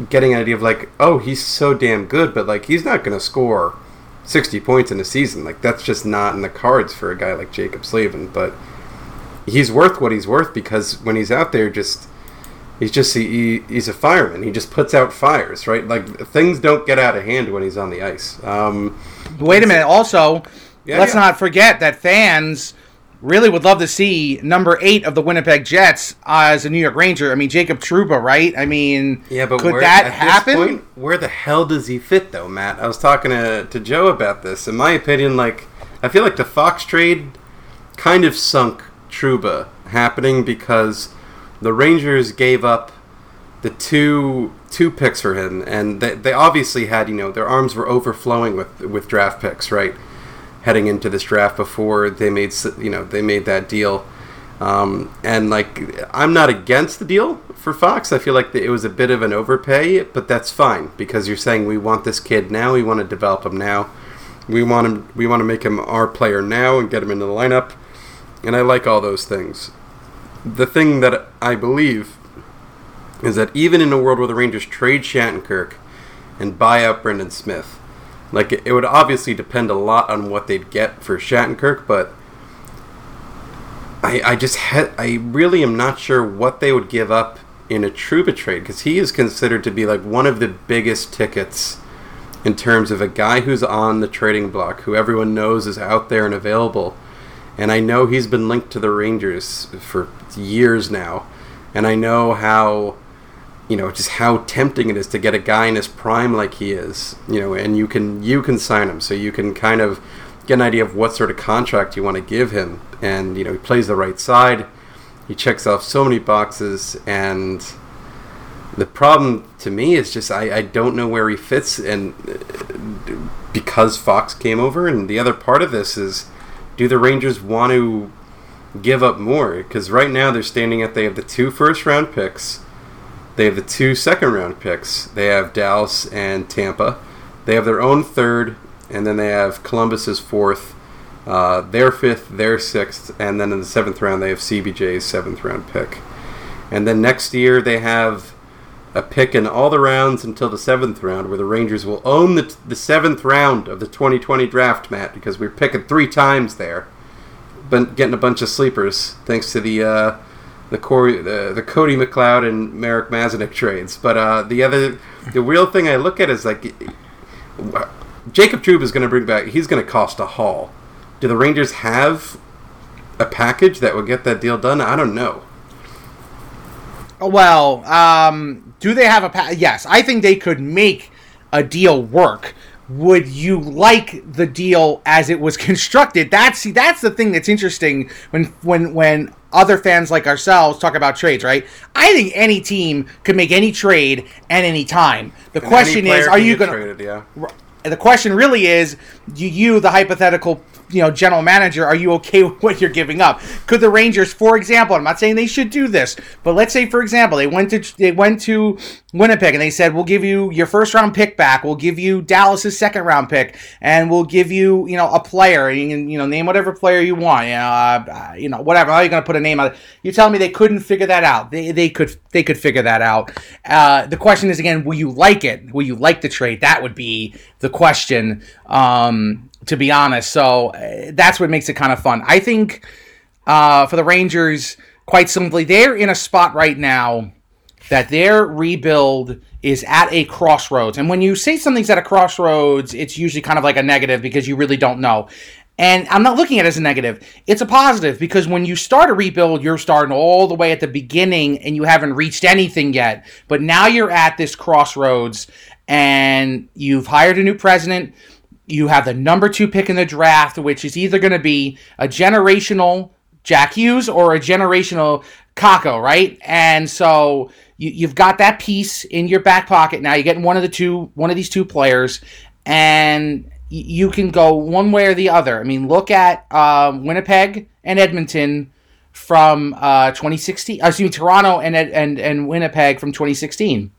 getting an idea of like oh he's so damn good, but like he's not going to score 60 points in a season. Like that's just not in the cards for a guy like Jaccob Slavin, but he's worth what he's worth because when he's out there just he's just he, he's a fireman. He just puts out fires, right? Like things don't get out of hand when he's on the ice. Um, Wait a minute. Also, yeah, let's yeah. not forget that fans really would love to see number eight of the Winnipeg Jets as a New York Ranger. I mean, Jacob Trouba, right? I mean, yeah, but could where, that happen? Point, where the hell does he fit, though, Matt? I was talking to, to Joe about this. In my opinion, like I feel like the Fox trade kind of sunk Trouba happening because the Rangers gave up the two two picks for him, and they, they obviously had you know their arms were overflowing with with draft picks, right? Heading into this draft before they made you know they made that deal, um, and like I'm not against the deal for Fox. I feel like it was a bit of an overpay, but that's fine because you're saying we want this kid now, we want to develop him now, we want him, we want to make him our player now and get him into the lineup, and I like all those things. The thing that I believe is that even in a world where the Rangers trade Shattenkirk and buy out Brendan Smith, like it, it would obviously depend a lot on what they'd get for Shattenkirk, but I, I just had I really am not sure what they would give up in a Trouba trade because he is considered to be like one of the biggest tickets in terms of a guy who's on the trading block, who everyone knows is out there and available. And I know he's been linked to the Rangers for years now, and I know how you know just how tempting it is to get a guy in his prime like he is you know and you can you can sign him. So you can kind of get an idea of what sort of contract you want to give him. And you know he plays the right side. He checks off so many boxes. And the problem to me is just I, I don't know where he fits. And uh, because Fox came over. And the other part of this is do the Rangers want to give up more? Because right now they're standing at they have the two first round picks, they have the two second round picks, they have Dallas and Tampa, they have their own third, and then they have Columbus's fourth, uh, their fifth, their sixth, and then in the seventh round they have CBJ's seventh round pick, and then next year they have a pick in all the rounds until the seventh round, where the Rangers will own the, the seventh round of the 2020 draft, Matt, because we're picking three times there been getting a bunch of sleepers thanks to the uh, the Corey, the, the Cody McLeod and Marek Mazanec trades. But uh, the other, the real thing I look at is like Jacob Trouba is going to bring back. He's going to cost a haul. Do the Rangers have a package that would get that deal done? I don't know. Well, um, do they have a pa- yes? I think they could make a deal work would you like the deal as it was constructed? That's see, that's the thing that's interesting when when when other fans like ourselves talk about trades, right? I think any team could make any trade at any time. The and question is, are you going to? Yeah. The question really is, do you, the hypothetical you know general manager, are you okay with what you're giving up? Could the Rangers, for example, I'm not saying they should do this, but let's say for example they went to they went to Winnipeg and they said we'll give you your first round pick back, we'll give you Dallas's second round pick, and we'll give you you know a player. You can you know name whatever player you want. You know uh, you know whatever. How are you going to put a name on it? You tell me they couldn't figure that out. They they could they could figure that out. Uh, the question is again, will you like it? Will you like the trade? That would be the question. Um, to be honest. So uh, that's what makes it kind of fun. I think uh, for the Rangers, quite simply, they're in a spot right now that their rebuild is at a crossroads. And when you say something's at a crossroads, it's usually kind of like a negative because you really don't know. And I'm not looking at it as a negative. It's a positive because when you start a rebuild, you're starting all the way at the beginning and you haven't reached anything yet. But now you're at this crossroads and you've hired a new president you have the number two pick in the draft, which is either going to be a generational Jack Hughes or a generational Kakko, right? And so you, have got that piece in your back pocket now. You're getting one of the two, one of these two players, and you can go one way or the other. I mean, look at um, Winnipeg and Edmonton from uh, 2016. Uh, excuse me, Toronto and and and Winnipeg from 2016.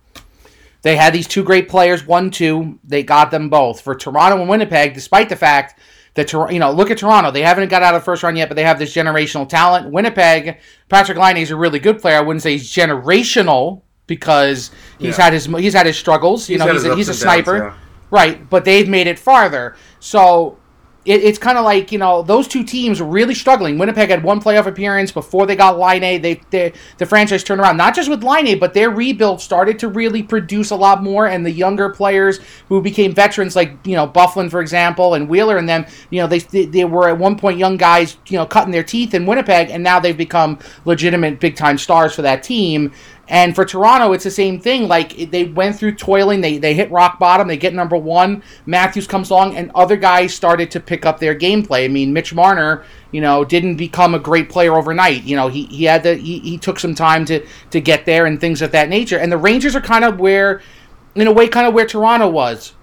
They had these two great players, one, two. They got them both for Toronto and Winnipeg, despite the fact that you know, look at Toronto. They haven't got out of the first round yet, but they have this generational talent. Winnipeg, Patrick Laine is a really good player. I wouldn't say he's generational because he's yeah. had his he's had his struggles. You he's know, he's a, he's a sniper, downs, yeah. right? But they've made it farther. So it, it's kind of like you know those two teams really struggling. Winnipeg had one playoff appearance before they got Laine. They, they the franchise turned around not just with Laine, but their rebuild started to really produce a lot more. And the younger players who became veterans, like you know Byfuglien for example, and Wheeler and them, you know they they were at one point young guys, you know cutting their teeth in Winnipeg, and now they've become legitimate big time stars for that team. And for Toronto, it's the same thing. Like they went through toiling, they they hit rock bottom, they get number one. Matthews comes along, and other guys started to pick up their gameplay. I mean, Mitch Marner, you know, didn't become a great player overnight. You know, he, he had to he, he took some time to to get there and things of that nature. And the Rangers are kind of where, in a way, kind of where Toronto was.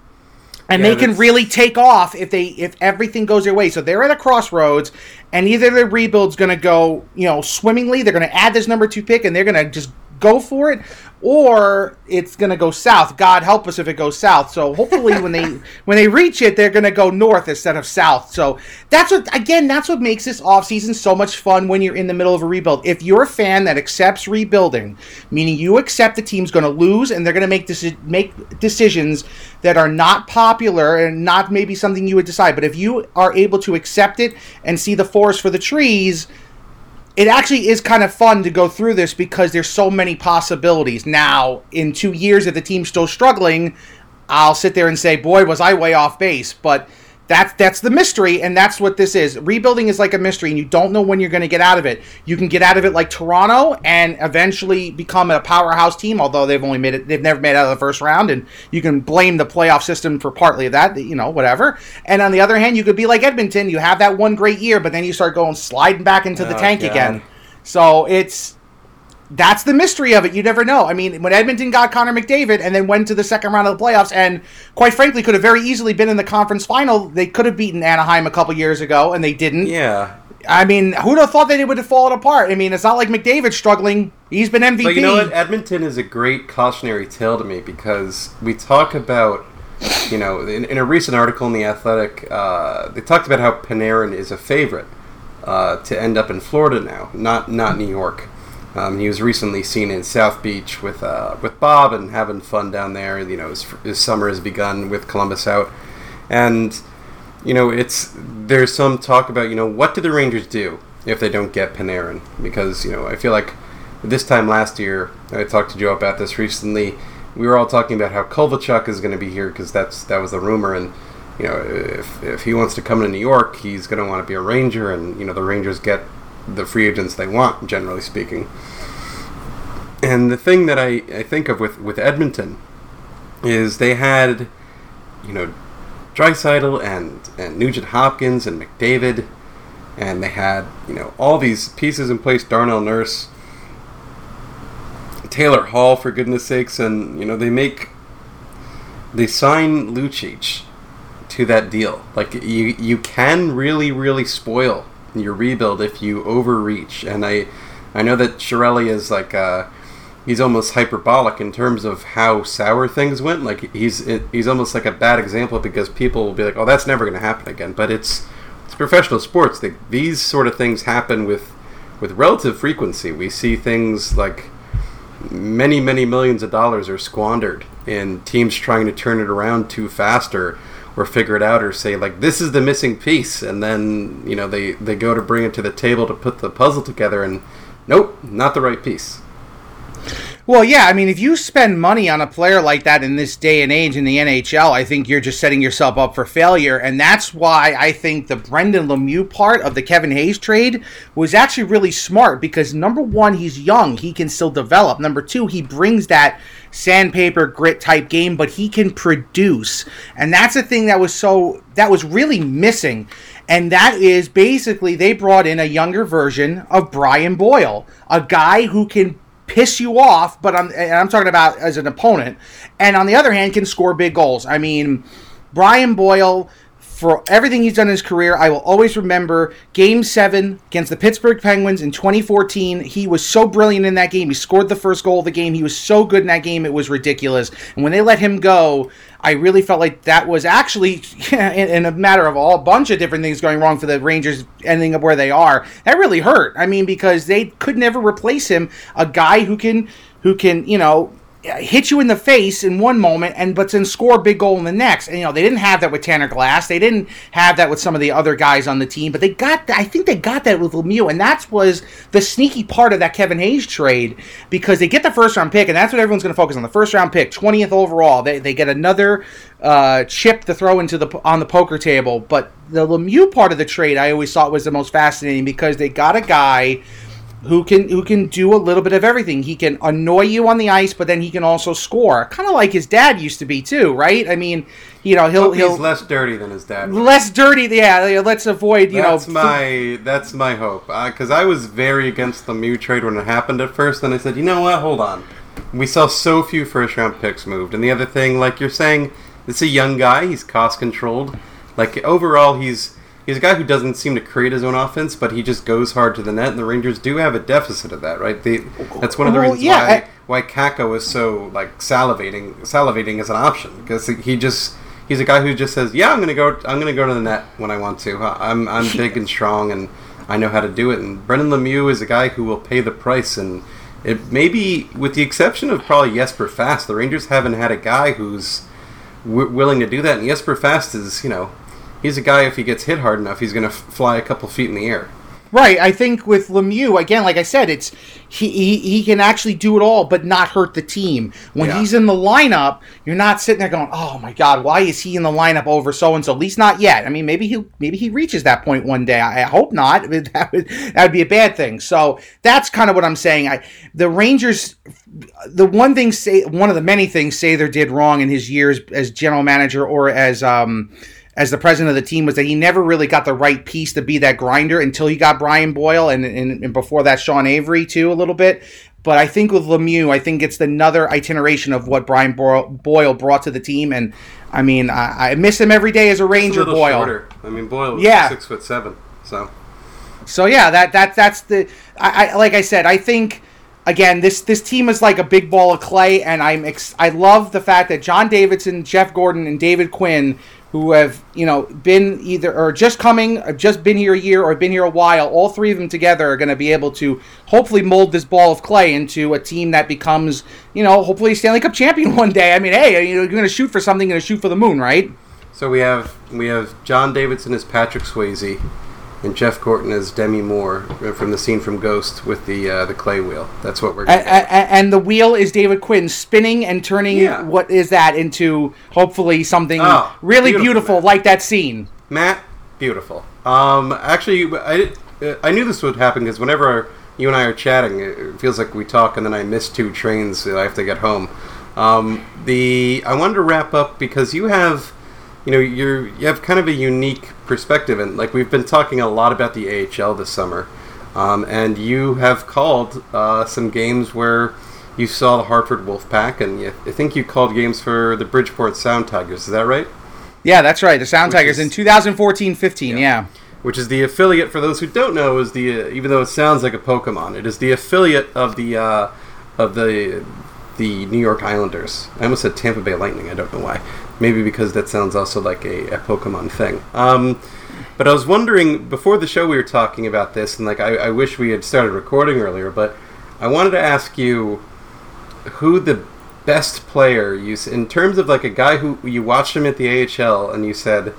And yeah, they can really take off if they if everything goes their way. So they're at a crossroads, and either the rebuild's going to go, you know, swimmingly. They're going to add this number two pick, and they're going to just go for it, or it's going to go south. God help us if it goes south. So hopefully, when they when they reach it, they're going to go north instead of south. So that's what again, that's what makes this offseason so much fun when you're in the middle of a rebuild. If you're a fan that accepts rebuilding, meaning you accept the team's going to lose and they're going to make deci- make decisions that are not popular and not maybe something you would decide, but if you are able to accept it and see the forest for the trees it actually is kind of fun to go through this because there's so many possibilities. Now, in two years, if the team's still struggling, I'll sit there and say, boy, was I way off base. But that's that's the mystery, and that's what this is. Rebuilding is like a mystery, and you don't know when you're going to get out of it. You can get out of it like Toronto and eventually become a powerhouse team, although they've only made it. They've never made it out of the first round, and you can blame the playoff system for partly of that. You know, whatever. And on the other hand, you could be like Edmonton. You have that one great year, but then you start going sliding back into the oh, tank God. again. So it's that's the mystery of it. You never know. I mean, when Edmonton got Connor McDavid and then went to the second round of the playoffs, and quite frankly, could have very easily been in the conference final. They could have beaten Anaheim a couple years ago, and they didn't. Yeah. I mean, who'd have thought that it would have fallen apart? I mean, it's not like McDavid's struggling. He's been MVP. But you know what? Edmonton is a great cautionary tale to me because we talk about, you know, in, in a recent article in The Athletic, uh, they talked about how Panarin is a favorite uh, to end up in Florida now, not not New York. Um, he was recently seen in South Beach with uh, with Bob and having fun down there. You know, his, his, summer has begun with Columbus out, and you know, it's there's some talk about you know what do the Rangers do if they don't get Panarin because you know I feel like this time last year I talked to Joe about this recently. We were all talking about how Kovalchuk is going to be here because that's that was the rumor and you know if, if he wants to come to New York he's going to want to be a Ranger and you know the Rangers get the free agents they want, generally speaking. And the thing that I, I think of with, with Edmonton is they had, you know, Draisaitl and, and Nugent Hopkins and McDavid, and they had, you know, all these pieces in place, Darnell Nurse, Taylor Hall, for goodness sakes, and, you know, they make, they sign Lucic to that deal. Like, you, you can really, really spoil your rebuild if you overreach. And I, I know that Chiarelli is like uh, he's almost hyperbolic in terms of how sour things went. Like he's he's almost like a bad example because people will be like, "Oh, that's never going to happen again." But it's it's professional sports. They, these sort of things happen with with relative frequency. We see things like many many millions of dollars are squandered in teams trying to turn it around too fast or figure it out or say like this is the missing piece. And then you know they they go to bring it to the table to put the puzzle together and nope not the right piece well, yeah, I mean, if you spend money on a player like that in this day and age in the NHL, I think you're just setting yourself up for failure. And that's why I think the Brendan Lemieux part of the Kevin Hayes trade was actually really smart because number one, he's young, he can still develop. Number two, he brings that sandpaper grit type game, but he can produce. And that's the thing that was so, that was really missing. And that is basically they brought in a younger version of Brian Boyle, a guy who can piss you off, but I'm, I'm talking about as an opponent, and on the other hand, can score big goals. I mean, Brian Boyle for everything he's done in his career. I will always remember Game Seven against the Pittsburgh Penguins in 2014. He was so brilliant in that game. He scored the first goal of the game. He was so good in that game. It was ridiculous. And when they let him go, I really felt like that was actually, in, in, a matter of all, a bunch of different things going wrong for the Rangers ending up where they are. That really hurt. I mean, because they could never replace him, a guy who can, who can, you know, hit you in the face in one moment and but then score a big goal in the next. And you know, they didn't have that with Tanner Glass. They didn't have that with some of the other guys on the team, but they got I think they got that with Lemieux and that was the sneaky part of that Kevin Hayes trade because they get the first round pick and that's what everyone's going to focus on. The first round pick, 20th overall. They, they get another uh, chip to throw into the on the poker table, but the Lemieux part of the trade I always thought was the most fascinating because they got a guy who can who can do a little bit of everything. He can annoy you on the ice, but then he can also score, kind of like his dad used to be too, right? I mean, you know, he'll he'll he's less dirty than his dad. Less dirty, yeah. Let's avoid, you that's know. That's my that's my hope because uh, I was very against the Mew trade when it happened at first. Then I said, you know what? Hold on. We saw so few first round picks moved, and the other thing, like you're saying, it's a young guy. He's cost controlled. Like overall, he's he's a guy who doesn't seem to create his own offense, but he just goes hard to the net, and the Rangers do have a deficit of that, right? They, that's one of the well, reasons yeah, why I, why Kakko is so like salivating, salivating as an option because he just he's a guy who just says, "Yeah, I'm gonna go, I'm gonna go to the net when I want to. I'm I'm big and strong, and I know how to do it." And Brendan Lemieux is a guy who will pay the price, and it maybe with the exception of probably Jesper Fast, the Rangers haven't had a guy who's w- willing to do that. And Jesper Fast is, you know, he's a guy if he gets hit hard enough, he's going to f- fly a couple feet in the air. Right. I think with Lemieux, again, like I said, it's he, he, he can actually do it all, but not hurt the team. When yeah. he's in the lineup, you're not sitting there going, "Oh my God, why is he in the lineup over so and so?" At least not yet. I mean, maybe he maybe he reaches that point one day. I, I hope not. That would that would be a bad thing. So that's kind of what I'm saying. I the Rangers, the one thing say one of the many things Sather did wrong in his years as general manager or as um as the president of the team was that he never really got the right piece to be that grinder until he got Brian Boyle and, and, and before that Sean Avery too a little bit. But I think with Lemieux, I think it's another iteration of what Brian Boyle brought to the team, and I mean, I, I miss him every day as a Ranger. A Boyle, shorter. I mean, Boyle was yeah. six foot seven, so. So yeah, that that that's the. I, I like I said, I think again, this this team is like a big ball of clay, and I'm ex- I love the fact that John Davidson, Jeff Gorton, and David Quinn who have you know been either or just coming, just been here a year or been here a while. All three of them together are going to be able to hopefully mold this ball of clay into a team that becomes you know hopefully Stanley Cup champion one day. I mean, hey, you know, you're going to shoot for something, you're going to shoot for the moon, right? So we have we have John Davidson as Patrick Swayze and Jeff Gorton as Demi Moore from the scene from Ghost with the uh, the clay wheel. That's what we're. And, and, the wheel is David Quinn spinning and turning. Yeah. What is that into? Hopefully something oh, really beautiful, beautiful like that scene. Matt, beautiful. Um, actually, I I knew this would happen because whenever you and I are chatting, it feels like we talk and then I miss two trains that I have to get home. Um, the I wanted to wrap up because you have you know you're you have kind of a unique perspective and like we've been talking a lot about the AHL this summer um, and you have called uh, some games where you saw the Hartford Wolfpack and you, I think you called games for the Bridgeport Sound Tigers is that right yeah that's right the Sound Which Tigers is, in 2014-15 yeah. yeah. Which is the affiliate for those who don't know is the uh, even though it sounds like a Pokemon it is the affiliate of the uh, of the the New York Islanders. I almost said Tampa Bay Lightning. I don't know why. Maybe because that sounds also like a, a Pokemon thing. Um, but I was wondering before the show we were talking about this, and like I, I wish we had started recording earlier, but I wanted to ask you who the best player you in terms of like a guy who you watched him at the AHL and you said,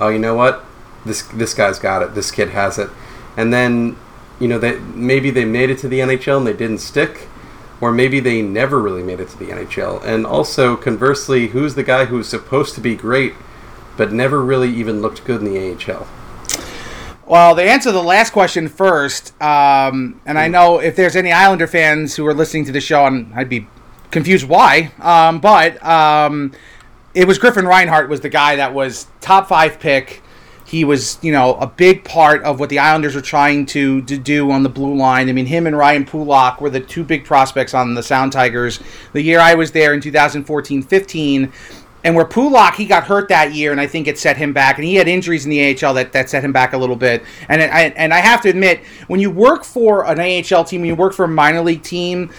"Oh, you know what? This this guy's got it. This kid has it." And then, you know, that maybe they made it to the NHL and they didn't stick or maybe they never really made it to the NHL. And also, conversely, who's the guy who's supposed to be great but never really even looked good in the AHL? Well, to answer the last question first, um, and I know if there's any Islander fans who are listening to the show, and I'd be confused why, um, but um, it was Griffin Reinhart was the guy that was top five pick he was, you know, a big part of what the Islanders were trying to, to do on the blue line. I mean, him and Ryan Pulock were the two big prospects on the Sound Tigers. The year I was there in 2014 15, and where Pulock he got hurt that year, and I think it set him back, and he had injuries in the AHL that, that set him back a little bit. And I, and I have to admit, when you work for an AHL team, when you work for a minor league team,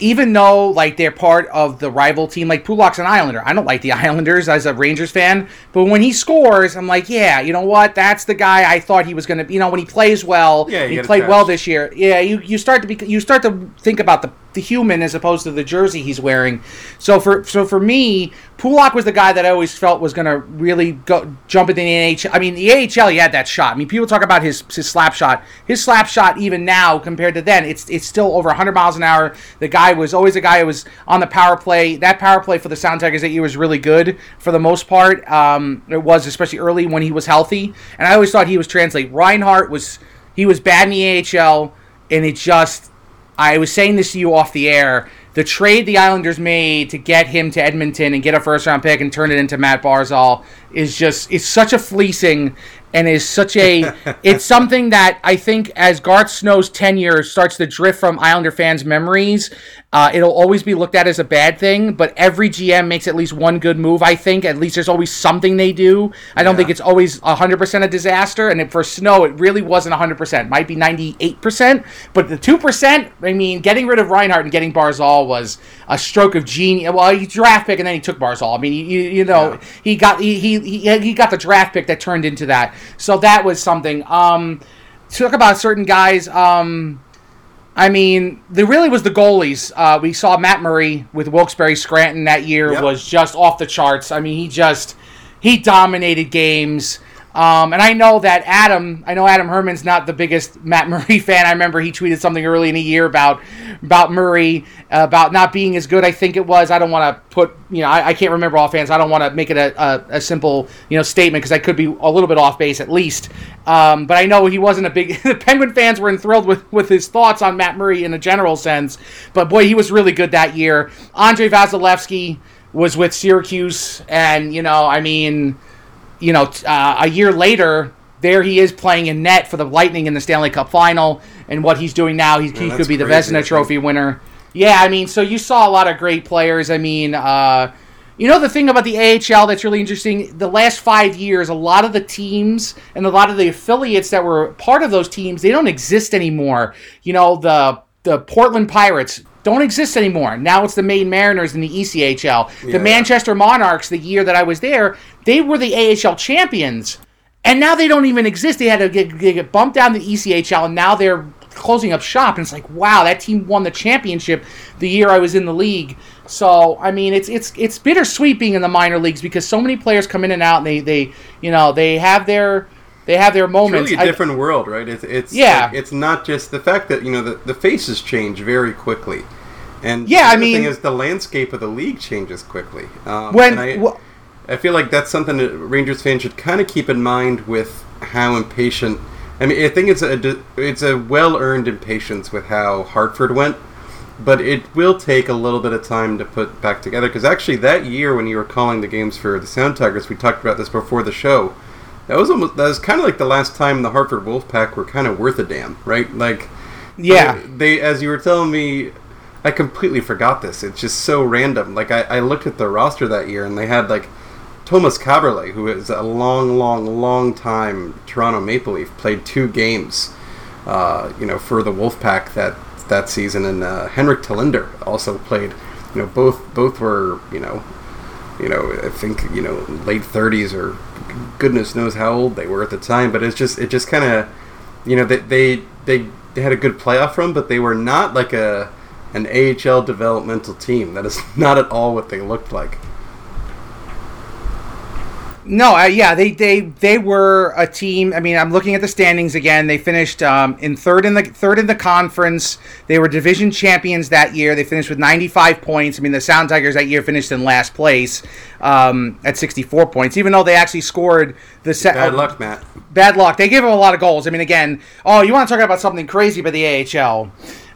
even though like they're part of the rival team, like Pulock's an Islander. I don't like the Islanders as a Rangers fan, but when he scores, I'm like, yeah, you know what? That's the guy I thought he was gonna. You know, when he plays well, Yeah, he played well this year. Yeah, you, you start to be, you start to think about the the human as opposed to the jersey he's wearing. So for so for me, Pulock was the guy that I always felt was going to really go jump into the NHL. I mean, the AHL he had that shot. I mean, people talk about his his slap shot. His slap shot even now compared to then, it's it's still over 100 miles an hour. The guy was always a guy who was on the power play. That power play for the Sound Tigers that year was really good for the most part. Um, it was especially early when he was healthy, and I always thought he was translate. Reinhart was he was bad in the AHL, and it just I was saying this to you off the air. The trade the Islanders made to get him to Edmonton and get a first round pick and turn it into Matt Barzal is just it's such a fleecing and is such a it's something that I think as Garth Snow's tenure starts to drift from Islander fans' memories, uh, it'll always be looked at as a bad thing. But every GM makes at least one good move. I think at least there's always something they do. I don't think it's always 100% a disaster. And for Snow, it really wasn't 100%. Might be 98%. But the 2%, I mean, getting rid of Reinhart and getting Barzal was a stroke of genius. Well, he draft pick and then he took Barzal. I mean, you, you know, Yeah. he got he, he he he got the draft pick that turned into that. So that was something. Um, talk about certain guys. Um, I mean, there really was the goalies. Uh, we saw Matt Murray with Wilkes-Barre Scranton that year Yep. was just off the charts. I mean, he just he dominated games. Um, and I know that Adam, I know Adam Herman's not the biggest Matt Murray fan. I remember he tweeted something early in the year about about Murray, uh, about not being as good. I think it was. I don't want to put, you know, I, I can't remember offhand. So I don't want to make it a, a, a simple, you know, statement because I could be a little bit off base at least. Um, but I know he wasn't a big. the Penguin fans were enthralled with with his thoughts on Matt Murray in a general sense. But boy, he was really good that year. Andrei Vasilevskiy was with Syracuse, and you know, I mean you know, uh, a year later, there he is playing in net for the Lightning in the Stanley Cup final, and what he's doing now, he, he could be the crazy, Vezina. Trophy winner. Yeah, I mean, so you saw a lot of great players. I mean, uh, you know, the thing about the AHL that's really interesting, the last five years, a lot of the teams and a lot of the affiliates that were part of those teams, they don't exist anymore. You know, the the Portland Pirates don't exist anymore. Now it's the Maine Mariners in the ECHL. The Yeah. Manchester Monarchs, the year that I was there, they were the AHL champions. And now they don't even exist. They had to get, get bumped down to the ECHL, and now they're closing up shop. And it's like, wow, that team won the championship the year I was in the league. So I mean, it's it's it's bittersweet being in the minor leagues because so many players come in and out, and they they you know they have their they have their It's moments. really a I- different world, right? It's it's Yeah. like, it's not just the fact that you know the, the faces change very quickly, and Yeah, the I mean- thing is the landscape of the league changes quickly. Um, when I, wh- I feel like that's something that Rangers fans should kind of keep in mind with how impatient. I mean, I think it's a it's a well earned impatience with how Hartford went, but it will take a little bit of time to put back together. Because actually, that year when you were calling the games for the Sound Tigers, we talked about this before the show. That was almost that was kind of like the last time the Hartford Wolfpack were kind of worth a damn, right? Like, yeah. they as you were telling me i completely forgot this it's just so random like i, I looked at the roster that year and they had like thomas caberlet who is a long long long time toronto maple leaf played two games uh, you know for the wolfpack that that season and uh, henrik Tallinder also played you know both both were you know you know i think you know late 30s or goodness knows how old they were at the time but it's just it just kind of you know they, they they they had a good playoff run, but they were not like a an AHL developmental team. That is not at all what they looked like. No, uh, yeah, they, they they were a team. I mean, I'm looking at the standings again. They finished um, in third in the third in the conference. They were division champions that year. They finished with 95 points. I mean, the Sound Tigers that year finished in last place um, at 64 points, even though they actually scored the set. Bad luck, Matt. bad luck. They gave him a lot of goals. I mean, again, oh, you want to talk about something crazy about the AHL,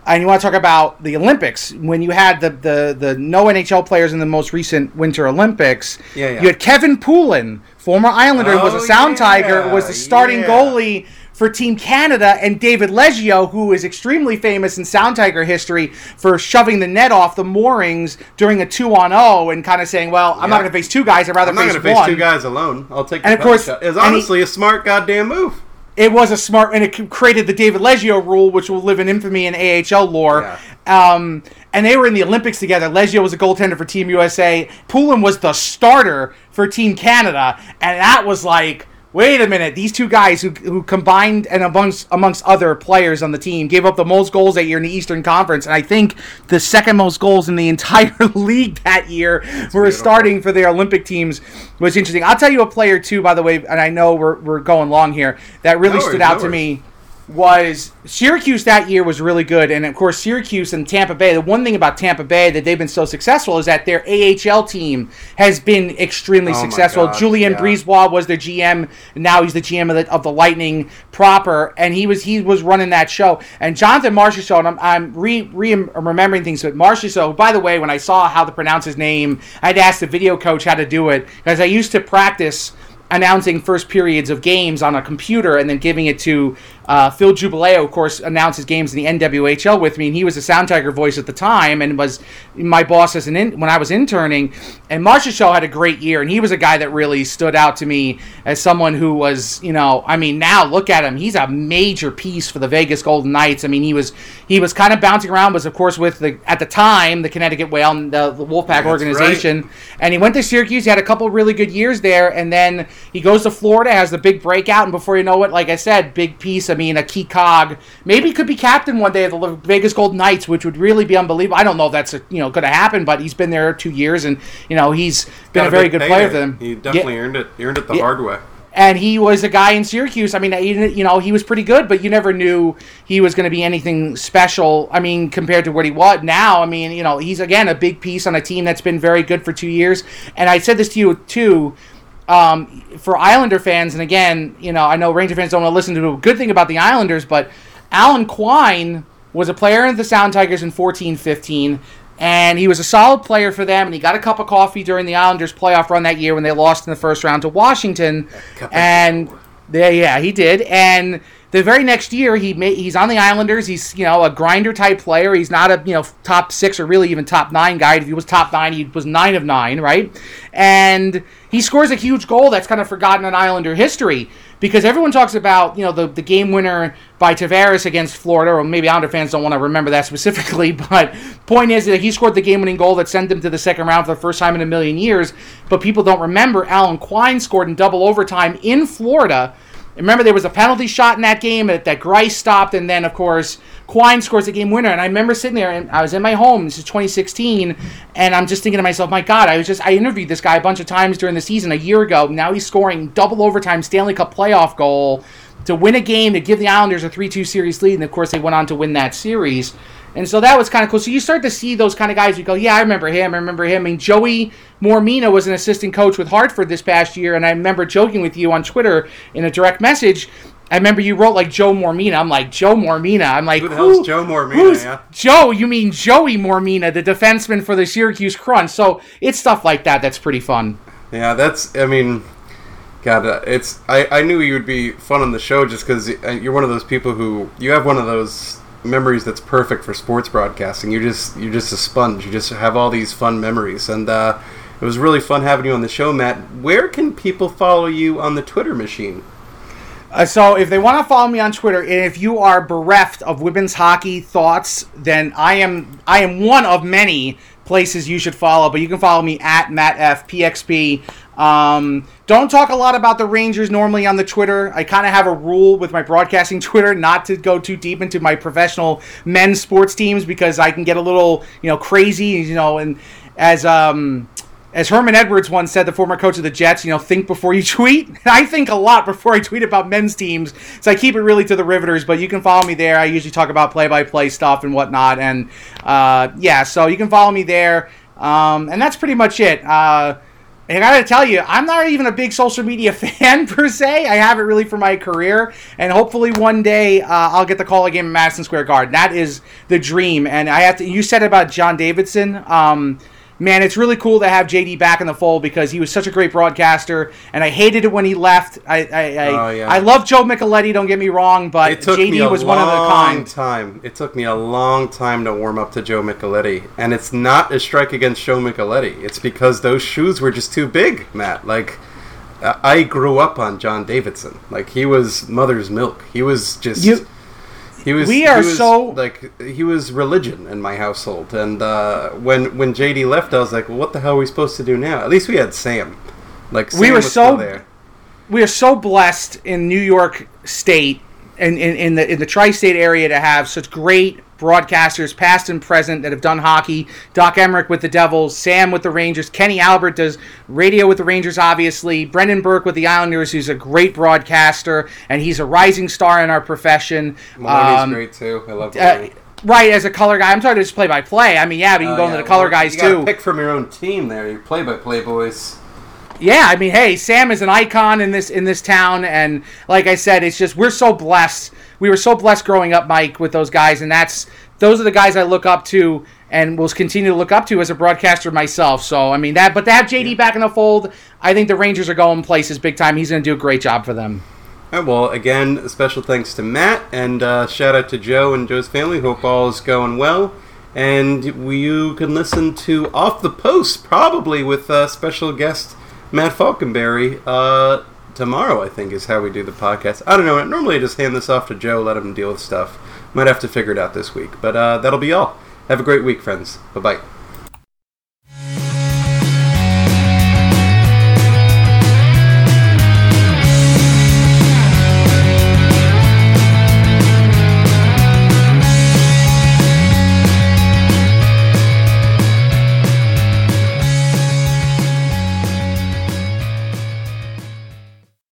and you want to talk about the Olympics when you had the the, the no NHL players in the most recent Winter Olympics. Yeah, yeah. You had Kevin Poulin, former Islander, who was a Oh, Sound yeah, Tiger, was the starting yeah. goalie for Team Canada, and David Leggio, who is extremely famous in Sound Tiger history for shoving the net off the moorings during a two on zero and kind of saying, "Well, I'm not going to face two guys. I'd rather I'm not face going to face two guys alone. I'll take. And of course- it's and he- honestly a smart goddamn move. It was a smart and it created the David Leggio rule, which will live in infamy in AHL lore. Um, and they were in the Olympics together. Leggio was a goaltender for Team USA. Poulin was the starter for Team Canada, and that was like. Wait a minute! These two guys who, who combined and amongst amongst other players on the team gave up the most goals that year in the Eastern Conference, and I think the second most goals in the entire league that year were beautiful. starting for their Olympic teams was interesting. I'll tell you a player too, by the way, and I know we're, we're going long here. That really No stood out no to me was Syracuse that year was really good, and of course Syracuse and Tampa Bay. The one thing about Tampa Bay that they've been so successful is that their AHL team has been extremely Oh successful. God, Julien yeah. Was their GM, now he's the GM of the, of the Lightning proper, and he was he was running that show. And Jonathan Marchessault, and I'm, I'm re, re remembering things, but Marchessault. By the way, when I saw how to pronounce his name, I'd asked the video coach how to do it because I used to practice announcing first periods of games on a computer and then giving it to uh, Phil Giubileo, of course, announces games in the NWHL with me, and he was a Sound Tiger voice at the time and was my boss as an in, when I was interning. And Marchessault had a great year, and he was a guy that really stood out to me as someone who was, you know, I mean, now look at him, he's a major piece for the Vegas Golden Knights. I mean, he was he was kind of bouncing around, was of course with the at the time the Connecticut Whale and the, the Wolfpack That's organization, and he went to Syracuse. He had a couple really good years there, and then he goes to Florida, has the big breakout, and before you know it, like I said, big piece. I mean, a key cog. Maybe could be captain one day of the Vegas Golden Knights, which would really be unbelievable. I don't know if that's uh, you know going to happen, but he's been there two years, and you know he's been Got a very good player payday. for them. He Yeah definitely earned it. He earned it the Yeah. hard way. and he was a guy in Syracuse. I mean, he- you know, he was pretty good, but you never knew he was going to be anything special. I mean, compared to what he was now. I mean, you know, he's again a big piece on a team that's been very good for two years. And I said this to you too. Um, for Islander fans, and again, you know, I know Ranger fans don't want to listen to a good thing about the Islanders, but Alan Quine was a player in the Sound Tigers in 14 15 and he was a solid player for them and he got a cup of coffee during the Islanders playoff run that year when they lost in the first round to Washington. And Joe. yeah he did. And the very next year he made he's on the Islanders. He's you know a grinder type player. He's not a you know top 6 or really even top 9 guy. If he was top 9 he was 9 of 9 right? And he scores a huge goal that's kind of forgotten in Islander history because everyone talks about you know the, the game winner by Tavares against Florida, or maybe Islander fans don't want to remember that specifically. But point is that he scored the game winning goal that sent them to the second round for the first time in a million years. But people don't remember Alan Quine scored in double overtime in Florida. Remember, there was a penalty shot in that game that, that Greiss stopped, and then, of course, Quine scores the game winner. And I remember sitting there, and I was in my home. This is 2016, and I'm just thinking to myself, my God, I was just I interviewed this guy a bunch of times during the season a year ago. Now he's scoring double overtime Stanley Cup playoff goal to win a game to give the Islanders a 3-2 series lead, and of course they went on to win that series. And so that was kind of cool. So you start to see those kind of guys. You go, yeah, I remember him. I remember him. I mean, Joey Mormina was an assistant coach with Hartford this past year, and I remember joking with you on Twitter in a direct message. I remember you wrote like Joe Mormina. I'm like Joe Mormina. I'm like Who the hell's Joe Mormina, who's- yeah? Joe, you mean Joey Mormina, the defenseman for the Syracuse Crunch. So it's stuff like that that's pretty fun. Yeah, that's. I mean, God, uh, it's. I, I knew you would be fun on the show just because you're one of those people who you have one of those memories that's perfect for sports broadcasting. You're just you're just a sponge. You just have all these fun memories, and uh, it was really fun having you on the show, Matt. Where can people follow you on the Twitter machine? Uh, so if they want to follow me on Twitter, and if you are bereft of women's hockey thoughts, then I am I am one of many places you should follow. But you can follow me at Matt F PXP. Um, don't talk a lot about the Rangers normally on the Twitter. I kind of have a rule with my broadcasting Twitter not to go too deep into my professional men's sports teams because I can get a little you know crazy, you know, and as um as Herman Edwards once said, the former coach of the Jets, you know, think before you tweet. I think a lot before I tweet about men's teams, so I keep it really to the Riveters. But you can follow me there. I usually talk about play-by-play stuff and whatnot, and uh, yeah, so you can follow me there. Um, and that's pretty much it. Uh, I gotta tell you, I'm not even a big social media fan per se. I have it really for my career, and hopefully one day uh, I'll get the call a game at Madison Square Garden. That is the dream. And I have to. You said about John Davidson. Um, man, it's really cool to have JD back in the fold because he was such a great broadcaster, and I hated it when he left. I I, I, Oh, yeah. I love Joe Micheletti. Don't get me wrong, but It took me JD a was one of the long kind. time. It took me a long time to warm up to Joe Micheletti, and it's not a strike against Joe Micheletti. It's because those shoes were just too big, Matt. Like I I grew up on John Davidson. Like he was mother's milk. He was just. You- he was. We are was, so- like he was religion in my household, and uh, when when JD left, I was like, well, "What the hell are we supposed to do now?" At least we had Sam. Like Sam We were was so- there. we are so blessed in New York State and in, in the in the tri-state area to have such great broadcasters, past and present, that have done hockey. Doc Emrick with the Devils, Sam with the Rangers, Kenny Albert does radio with the Rangers, obviously. Brendan Burke with the Islanders, who's a great broadcaster, and he's a rising star in our profession. Maloney's Um, great too. I love uh, right as a color guy, I'm sorry to just play by play. I mean, yeah, but you can go Oh, into the color well, guys you too. Pick from your own team there. You play by play boys. yeah, I mean, hey, Sam is an icon in this in this town, and like I said, it's just we're so blessed. We were so blessed growing up, Mike, with those guys, and that's those are the guys I look up to and will continue to look up to as a broadcaster myself. So I mean that, but to have JD back in the fold, I think the Rangers are going places big time. He's going to do a great job for them. All right, well, again, special thanks to Matt, and uh, shout out to Joe and Joe's family. Hope all is going well. And you can listen to Off the Post, probably with uh, special guest Matt Falconberry uh, tomorrow, I think, is how we do the podcast. I don't know. Normally I just hand this off to Joe, let him deal with stuff. Might have to figure it out this week. But uh, that'll be all. Have a great week, friends. Bye bye.